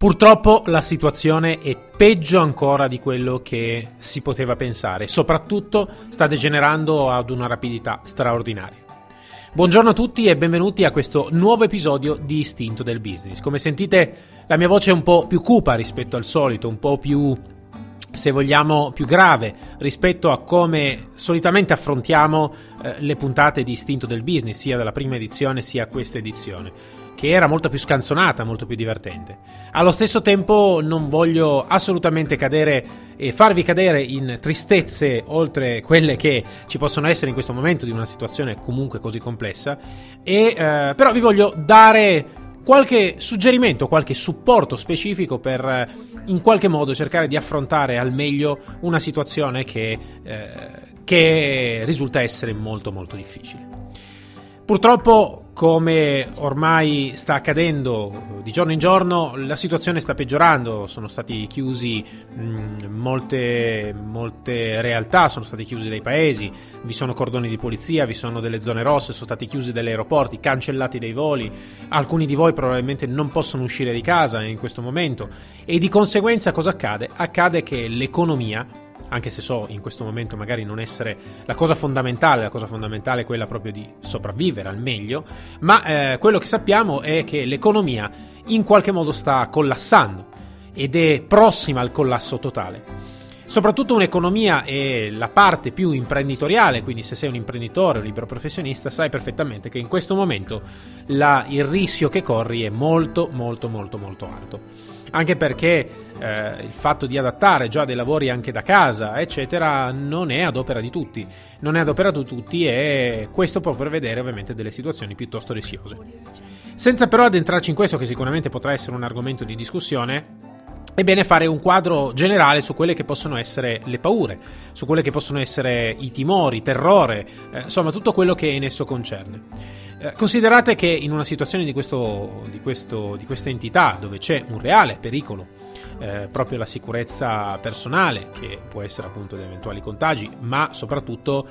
Purtroppo la situazione è peggio ancora di quello che si poteva pensare, soprattutto sta degenerando ad una rapidità straordinaria. Buongiorno a tutti e benvenuti a questo nuovo episodio di Istinto del Business. Come sentite la mia voce è un po' più cupa rispetto al solito, un po' più, se vogliamo, più grave rispetto a come solitamente affrontiamo eh, le puntate di Istinto del Business, sia dalla prima edizione sia questa edizione che era molto più scanzonata, molto più divertente. Allo stesso tempo non voglio assolutamente cadere e farvi cadere in tristezze oltre quelle che ci possono essere in questo momento di una situazione comunque così complessa, e, eh, però vi voglio dare qualche suggerimento, qualche supporto specifico per eh, in qualche modo cercare di affrontare al meglio una situazione che, eh, che risulta essere molto molto difficile. Purtroppo, come ormai sta accadendo di giorno in giorno, la situazione sta peggiorando. Sono stati chiusi mh, molte, molte realtà, sono stati chiusi dei paesi, vi sono cordoni di polizia, vi sono delle zone rosse, sono stati chiusi degli aeroporti, cancellati dei voli. Alcuni di voi probabilmente non possono uscire di casa in questo momento e di conseguenza cosa accade? Accade che l'economia anche se so in questo momento magari non essere la cosa fondamentale, la cosa fondamentale è quella proprio di sopravvivere al meglio, ma eh, quello che sappiamo è che l'economia in qualche modo sta collassando ed è prossima al collasso totale. Soprattutto un'economia è la parte più imprenditoriale, quindi se sei un imprenditore o libero professionista sai perfettamente che in questo momento la, il rischio che corri è molto molto molto molto alto. Anche perché eh, il fatto di adattare già dei lavori anche da casa, eccetera, non è ad opera di tutti. Non è ad opera di tutti e questo può prevedere ovviamente delle situazioni piuttosto rischiose. Senza però addentrarci in questo, che sicuramente potrà essere un argomento di discussione, è bene fare un quadro generale su quelle che possono essere le paure, su quelle che possono essere i timori, il terrore, eh, insomma tutto quello che in esso concerne. Eh, considerate che in una situazione di, questo, di, questo, di questa entità, dove c'è un reale pericolo, eh, proprio la sicurezza personale, che può essere appunto di eventuali contagi, ma soprattutto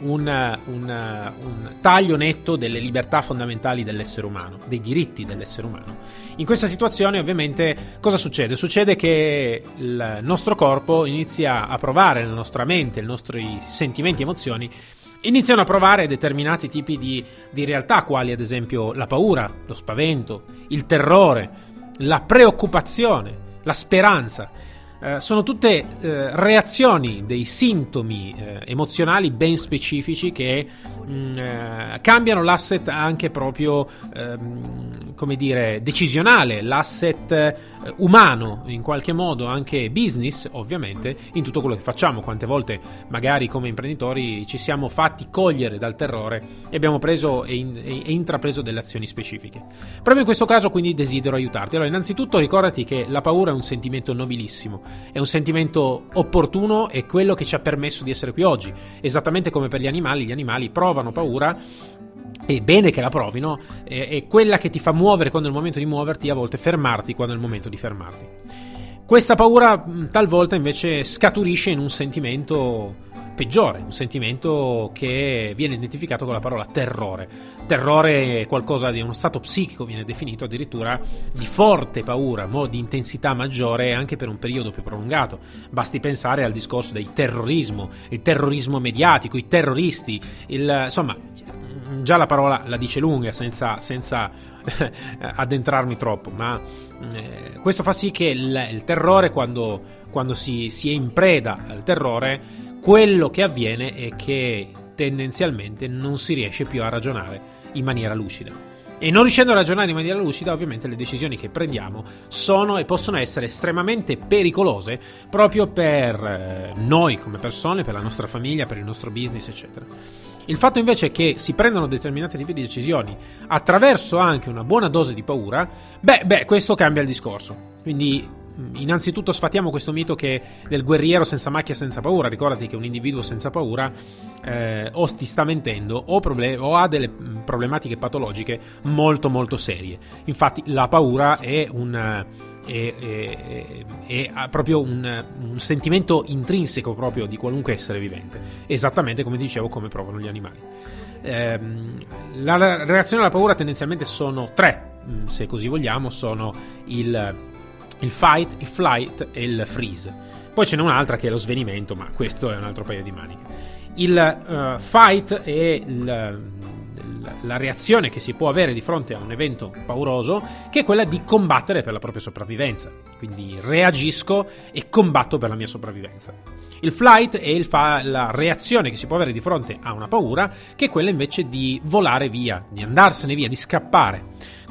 un, un, un, taglio netto delle libertà fondamentali dell'essere umano, dei diritti dell'essere umano. In questa situazione ovviamente cosa succede? Succede che il nostro corpo inizia a provare, la nostra mente, i nostri sentimenti e emozioni iniziano a provare determinati tipi di, di realtà, quali ad esempio la paura, lo spavento, il terrore, la preoccupazione, la speranza. Eh, sono tutte eh, reazioni, dei sintomi eh, emozionali ben specifici che mh, mm, eh, cambiano l'asset anche proprio, ehm, come dire, decisionale, l'asset eh, umano in qualche modo, anche business ovviamente, in tutto quello che facciamo. Quante volte magari come imprenditori ci siamo fatti cogliere dal terrore e abbiamo preso e, in, e intrapreso delle azioni specifiche. Proprio in questo caso quindi desidero aiutarti. Allora, innanzitutto ricordati che la paura è un sentimento nobilissimo è un sentimento opportuno e quello che ci ha permesso di essere qui oggi. Esattamente come per gli animali, gli animali provano paura è bene che la provino, è, è quella che ti fa muovere quando è il momento di muoverti, a volte fermarti quando è il momento di fermarti. Questa paura talvolta invece scaturisce in un sentimento peggiore, un sentimento che viene identificato con la parola terrore. Terrore è qualcosa di uno stato psichico, viene definito addirittura di forte paura, di intensità maggiore anche per un periodo più prolungato. Basti pensare al discorso del terrorismo, il terrorismo mediatico, i terroristi, il, insomma, già la parola la dice lunga senza, senza addentrarmi troppo, ma eh, questo fa sì che il, il terrore quando, quando si, si è in preda al terrore quello che avviene è che tendenzialmente non si riesce più a ragionare in maniera lucida. E non riuscendo a ragionare in maniera lucida, ovviamente le decisioni che prendiamo sono e possono essere estremamente pericolose proprio per eh, noi come persone, per la nostra famiglia, per il nostro business, eccetera. Il fatto invece che si prendano determinati tipi di decisioni attraverso anche una buona dose di paura, beh, beh questo cambia il discorso. Quindi innanzitutto sfatiamo questo mito che del guerriero senza macchia, senza paura. Ricordati che un individuo senza paura eh, o ti sta mentendo o, problem- o, ha delle problematiche patologiche molto molto serie. Infatti la paura è un... È, è, è, è proprio un, un, sentimento intrinseco proprio di qualunque essere vivente, esattamente come dicevo come provano gli animali. Eh, la reazione alla paura tendenzialmente sono tre, se così vogliamo, sono il il fight, il flight e il freeze. Poi ce n'è un'altra che è lo svenimento, ma questo è un altro paio di maniche. Il uh, fight è il, la reazione che si può avere di fronte a un evento pauroso, che è quella di combattere per la propria sopravvivenza. Quindi reagisco e combatto per la mia sopravvivenza. Il flight è il fa- la reazione che si può avere di fronte a una paura, che è quella invece di volare via, di andarsene via, di scappare.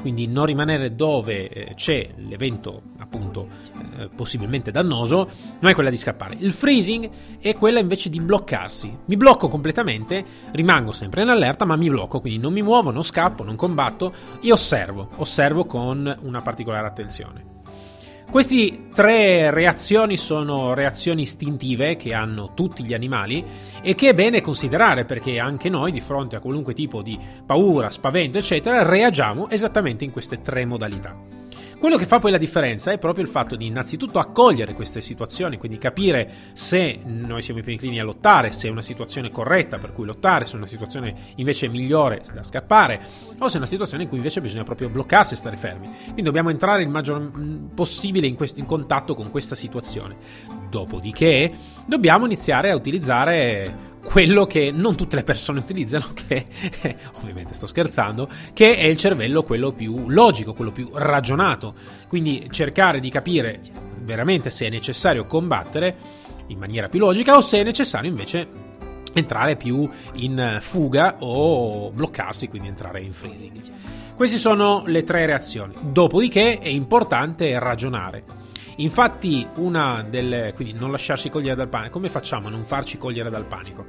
Quindi non rimanere dove eh, c'è l'evento appunto eh, possibilmente dannoso, non è quella di scappare. Il freezing è quella invece di bloccarsi. Mi blocco completamente, rimango sempre in allerta, ma mi blocco, quindi non mi muovo, non scappo, non combatto e osservo, osservo con una particolare attenzione. Queste tre reazioni sono reazioni istintive che hanno tutti gli animali e che è bene considerare perché anche noi di fronte a qualunque tipo di paura, spavento, eccetera, reagiamo esattamente in queste tre modalità. Quello che fa poi la differenza è proprio il fatto di innanzitutto accogliere queste situazioni, quindi capire se noi siamo più inclini a lottare, se è una situazione corretta per cui lottare, se è una situazione invece migliore da scappare, o se è una situazione in cui invece bisogna proprio bloccarsi e stare fermi. Quindi dobbiamo entrare il maggior mm, possibile in, questo, in contatto con questa situazione. Dopodiché dobbiamo iniziare a utilizzare quello che non tutte le persone utilizzano, che ovviamente sto scherzando, che è il cervello quello più logico, quello più ragionato. Quindi cercare di capire veramente se è necessario combattere in maniera più logica o se è necessario invece entrare più in fuga o bloccarsi, quindi entrare in freezing. Queste sono le tre reazioni. Dopodiché è importante ragionare Infatti, una delle. quindi non lasciarsi cogliere dal panico. Come facciamo a non farci cogliere dal panico?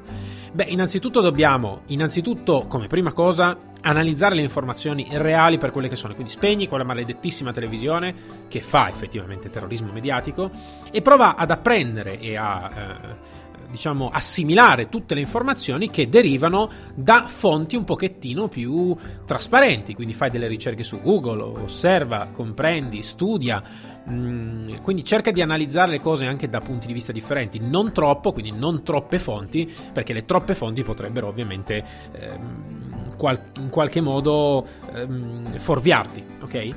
Beh, innanzitutto dobbiamo, innanzitutto, come prima cosa, analizzare le informazioni reali per quelle che sono. Quindi spegni quella maledettissima televisione che fa effettivamente terrorismo mediatico e prova ad apprendere e a. Eh, diciamo, assimilare tutte le informazioni che derivano da fonti un pochettino più trasparenti. Quindi fai delle ricerche su Google, osserva, comprendi, studia. Mm, quindi cerca di analizzare le cose anche da punti di vista differenti, non troppo, quindi non troppe fonti, perché le troppe fonti potrebbero ovviamente ehm, in qualche modo ehm, fuorviarti, ok?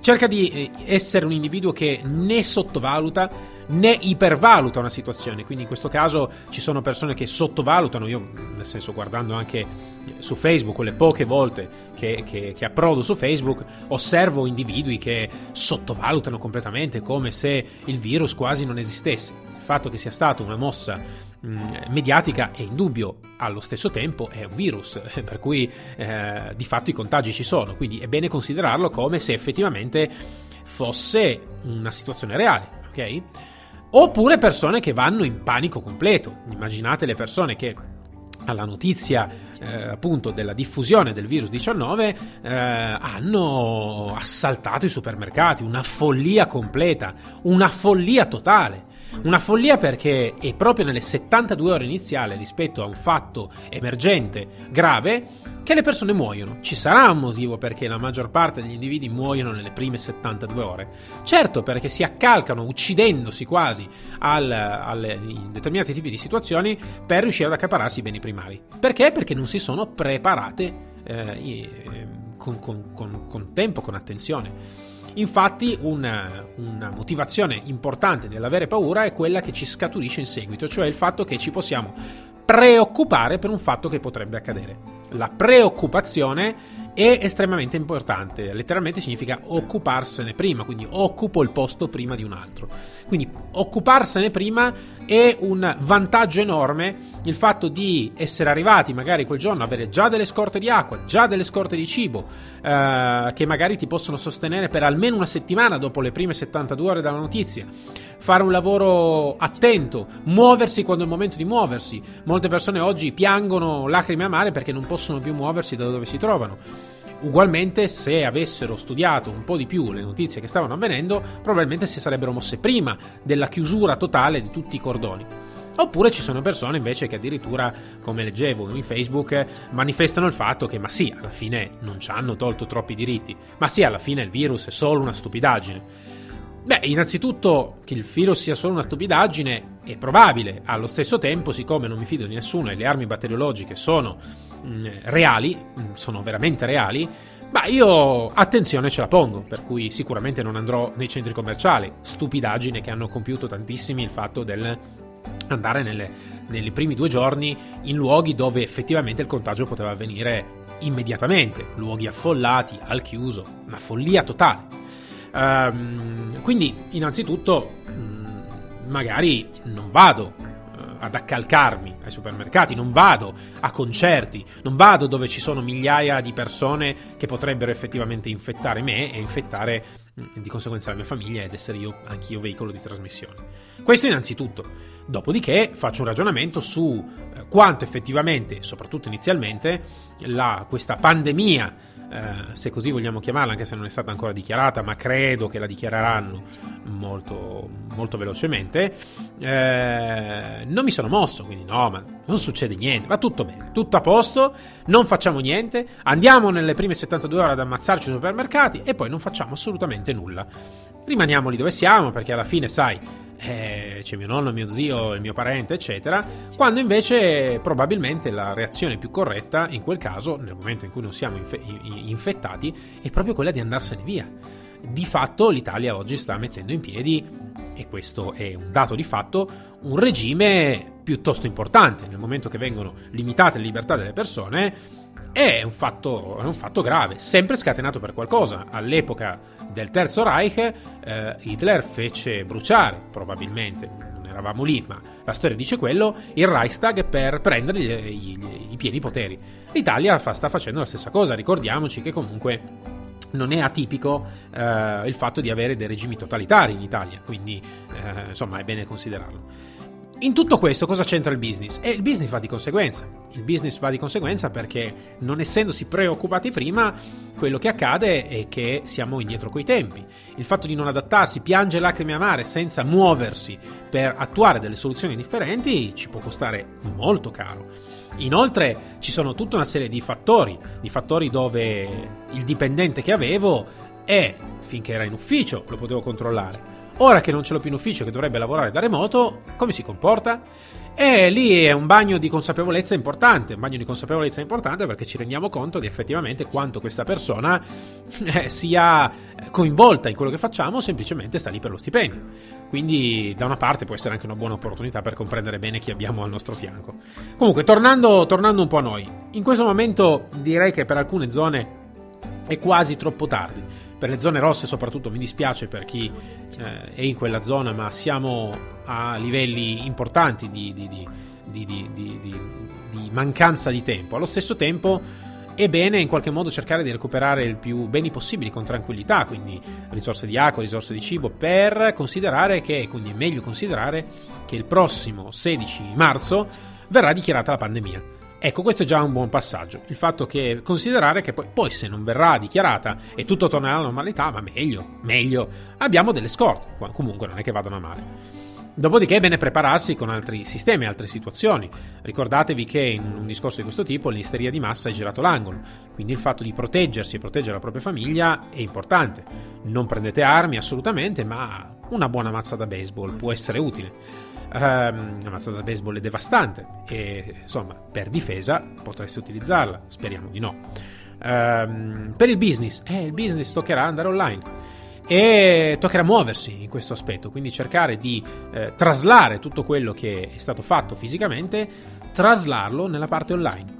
Cerca di eh, essere un individuo che né sottovaluta né ipervaluta una situazione. Quindi in questo caso ci sono persone che sottovalutano, io nel senso guardando anche su Facebook, quelle poche volte che, che, che approdo su Facebook, osservo individui che sottovalutano completamente come se il virus quasi non esistesse. Il fatto che sia stata una mossa mh, mediatica è indubbio, allo stesso tempo è un virus, per cui eh, di fatto i contagi ci sono, quindi è bene considerarlo come se effettivamente fosse una situazione reale, ok? Oppure persone che vanno in panico completo. Immaginate le persone che alla notizia eh, appunto della diffusione del virus 19 eh, hanno assaltato i supermercati, una follia completa, una follia totale. Una follia perché è proprio nelle 72 ore iniziali rispetto a un fatto emergente grave che le persone muoiono. Ci sarà un motivo perché la maggior parte degli individui muoiono nelle prime 72 ore. Certo, perché si accalcano uccidendosi quasi al, al, in determinati tipi di situazioni per riuscire ad accapararsi i beni primari. Perché? Perché non si sono preparate eh, con, con, con, con tempo, con attenzione. Infatti una, una, motivazione importante nell'avere paura è quella che ci scaturisce in seguito, cioè il fatto che ci possiamo preoccupare per un fatto che potrebbe accadere. La preoccupazione è estremamente importante, letteralmente significa occuparsene prima, quindi occupo il posto prima di un altro. Quindi occuparsene prima è un vantaggio enorme il fatto di essere arrivati magari quel giorno, avere già delle scorte di acqua, già delle scorte di cibo, eh, che magari ti possono sostenere per almeno una settimana dopo le prime 72 ore dalla notizia fare un lavoro attento, muoversi quando è il momento di muoversi. Molte persone oggi piangono lacrime amare perché non possono più muoversi da dove si trovano. Ugualmente, se avessero studiato un po' di più le notizie che stavano avvenendo, probabilmente si sarebbero mosse prima della chiusura totale di tutti i cordoni. Oppure ci sono persone invece che addirittura, come leggevo in Facebook, manifestano il fatto che ma sì, alla fine non ci hanno tolto troppi diritti, ma sì, alla fine il virus è solo una stupidaggine. Beh, innanzitutto che il virus sia solo una stupidaggine è probabile, allo stesso tempo, siccome non mi fido di nessuno e le armi batteriologiche sono mh, mm, reali, mh, mm, sono veramente reali, Ma io attenzione ce la pongo, per cui sicuramente non andrò nei centri commerciali. Stupidaggine che hanno compiuto tantissimi il fatto del andare nelle, nei primi due giorni in luoghi dove effettivamente il contagio poteva avvenire immediatamente, luoghi affollati, al chiuso, una follia totale. Um, quindi, innanzitutto, um, magari non vado uh, ad accalcarmi ai supermercati, non vado a concerti, non vado dove ci sono migliaia di persone che potrebbero effettivamente infettare me e infettare mm, di conseguenza la mia famiglia ed essere io anch'io veicolo di trasmissione. Questo innanzitutto. Dopodiché faccio un ragionamento su eh, quanto effettivamente, soprattutto inizialmente, la, questa pandemia, eh, se così vogliamo chiamarla, anche se non è stata ancora dichiarata, ma credo che la dichiareranno molto, molto velocemente, eh, non mi sono mosso, quindi no, ma non succede niente, va tutto bene, tutto a posto, non facciamo niente, andiamo nelle prime 72 ore ad ammazzarci nei supermercati e poi non facciamo assolutamente nulla. Rimaniamo lì dove siamo perché alla fine, sai, eh, c'è mio nonno, mio zio, il mio parente, eccetera, quando invece probabilmente la reazione più corretta in quel caso, nel momento in cui non siamo infe- infettati, è proprio quella di andarsene via. Di fatto l'Italia oggi sta mettendo in piedi, e questo è un dato di fatto, un regime piuttosto importante. Nel momento che vengono limitate le libertà delle persone, è un, fatto, è un fatto grave, sempre scatenato per qualcosa. All'epoca del Terzo Reich eh, Hitler fece bruciare, probabilmente, non eravamo lì, ma la storia dice quello, il Reichstag per prendere gli, gli, i pieni poteri. L'Italia fa, sta facendo la stessa cosa, ricordiamoci che comunque non è atipico eh, il fatto di avere dei regimi totalitari in Italia, quindi eh, insomma è bene considerarlo. In tutto questo cosa c'entra il business? E il business va di conseguenza. Il business va di conseguenza perché non essendosi preoccupati prima, quello che accade è che siamo indietro coi tempi. Il fatto di non adattarsi, piange lacrime amare senza muoversi per attuare delle soluzioni differenti ci può costare molto caro. Inoltre ci sono tutta una serie di fattori, di fattori dove il dipendente che avevo è, finché era in ufficio, lo potevo controllare Ora che non ce l'ho più in ufficio, che dovrebbe lavorare da remoto, come si comporta? E lì è un bagno di consapevolezza importante, un bagno di consapevolezza importante perché ci rendiamo conto di effettivamente quanto questa persona eh, sia coinvolta in quello che facciamo semplicemente sta lì per lo stipendio. Quindi da una parte può essere anche una buona opportunità per comprendere bene chi abbiamo al nostro fianco. Comunque, tornando, tornando un po' a noi, in questo momento direi che per alcune zone è quasi troppo tardi per le zone rosse soprattutto mi dispiace per chi eh, è in quella zona, ma siamo a livelli importanti di, di, di, di, mancanza di tempo. Allo stesso tempo è bene in qualche modo cercare di recuperare il più beni possibili con tranquillità, quindi risorse di acqua, risorse di cibo, per considerare che, quindi è meglio considerare che il prossimo 16 marzo verrà dichiarata la pandemia Ecco, questo è già un buon passaggio. Il fatto che considerare che poi, poi, se non verrà dichiarata e tutto tornerà alla normalità, ma meglio, meglio, abbiamo delle scorte. Comunque non è che vadano a male. Dopodiché è bene prepararsi con altri sistemi, altre situazioni. Ricordatevi che in un discorso di questo tipo l'isteria di massa è girato l'angolo, quindi il fatto di proteggersi e proteggere la propria famiglia è importante. Non prendete armi assolutamente, ma una buona mazza da baseball può essere utile. Um, la mazza da baseball è devastante e insomma per difesa potreste utilizzarla, speriamo di no. Um, per il business, eh, il business toccherà andare online e toccherà muoversi in questo aspetto, quindi cercare di eh, traslare tutto quello che è stato fatto fisicamente, traslarlo nella parte online,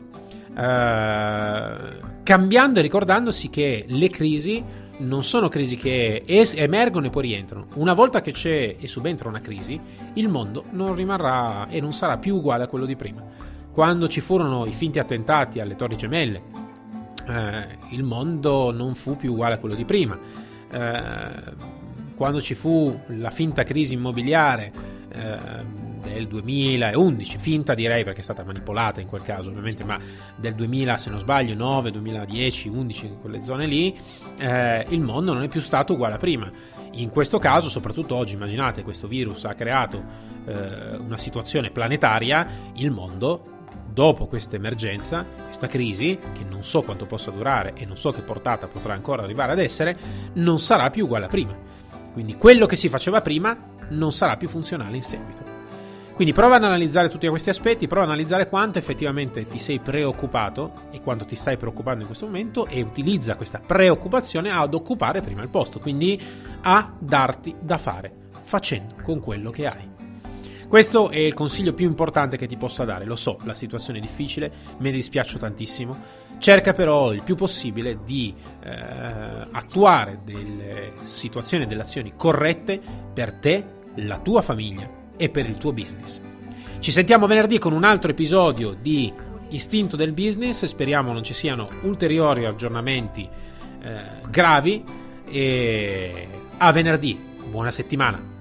uh, cambiando e ricordandosi che le crisi non sono crisi che es- emergono e poi rientrano. Una volta che c'è e subentra una crisi, il mondo non rimarrà e non sarà più uguale a quello di prima. Quando ci furono i finti attentati alle Torri Gemelle, eh, il mondo non fu più uguale a quello di prima. Eh, quando ci fu la finta crisi immobiliare, del 2011, finta direi perché è stata manipolata in quel caso ovviamente, ma del 2000 se non sbaglio 9, 2010, 11, in quelle zone lì, eh, il mondo non è più stato uguale a prima. In questo caso, soprattutto oggi, immaginate questo virus ha creato eh, una situazione planetaria, il mondo dopo questa emergenza, questa crisi, che non so quanto possa durare e non so che portata potrà ancora arrivare ad essere, non sarà più uguale a prima. Quindi quello che si faceva prima non sarà più funzionale in seguito. Quindi prova ad analizzare tutti questi aspetti, prova ad analizzare quanto effettivamente ti sei preoccupato e quanto ti stai preoccupando in questo momento e utilizza questa preoccupazione ad occupare prima il posto, quindi a darti da fare, facendo con quello che hai. Questo è il consiglio più importante che ti possa dare. Lo so, la situazione è difficile, me ne dispiaccio tantissimo. Cerca però il più possibile di eh, attuare delle situazioni, delle azioni corrette per te, la tua famiglia e per il tuo business. Ci sentiamo venerdì con un altro episodio di Istinto del Business. Speriamo non ci siano ulteriori aggiornamenti eh, gravi. E a venerdì. Buona settimana.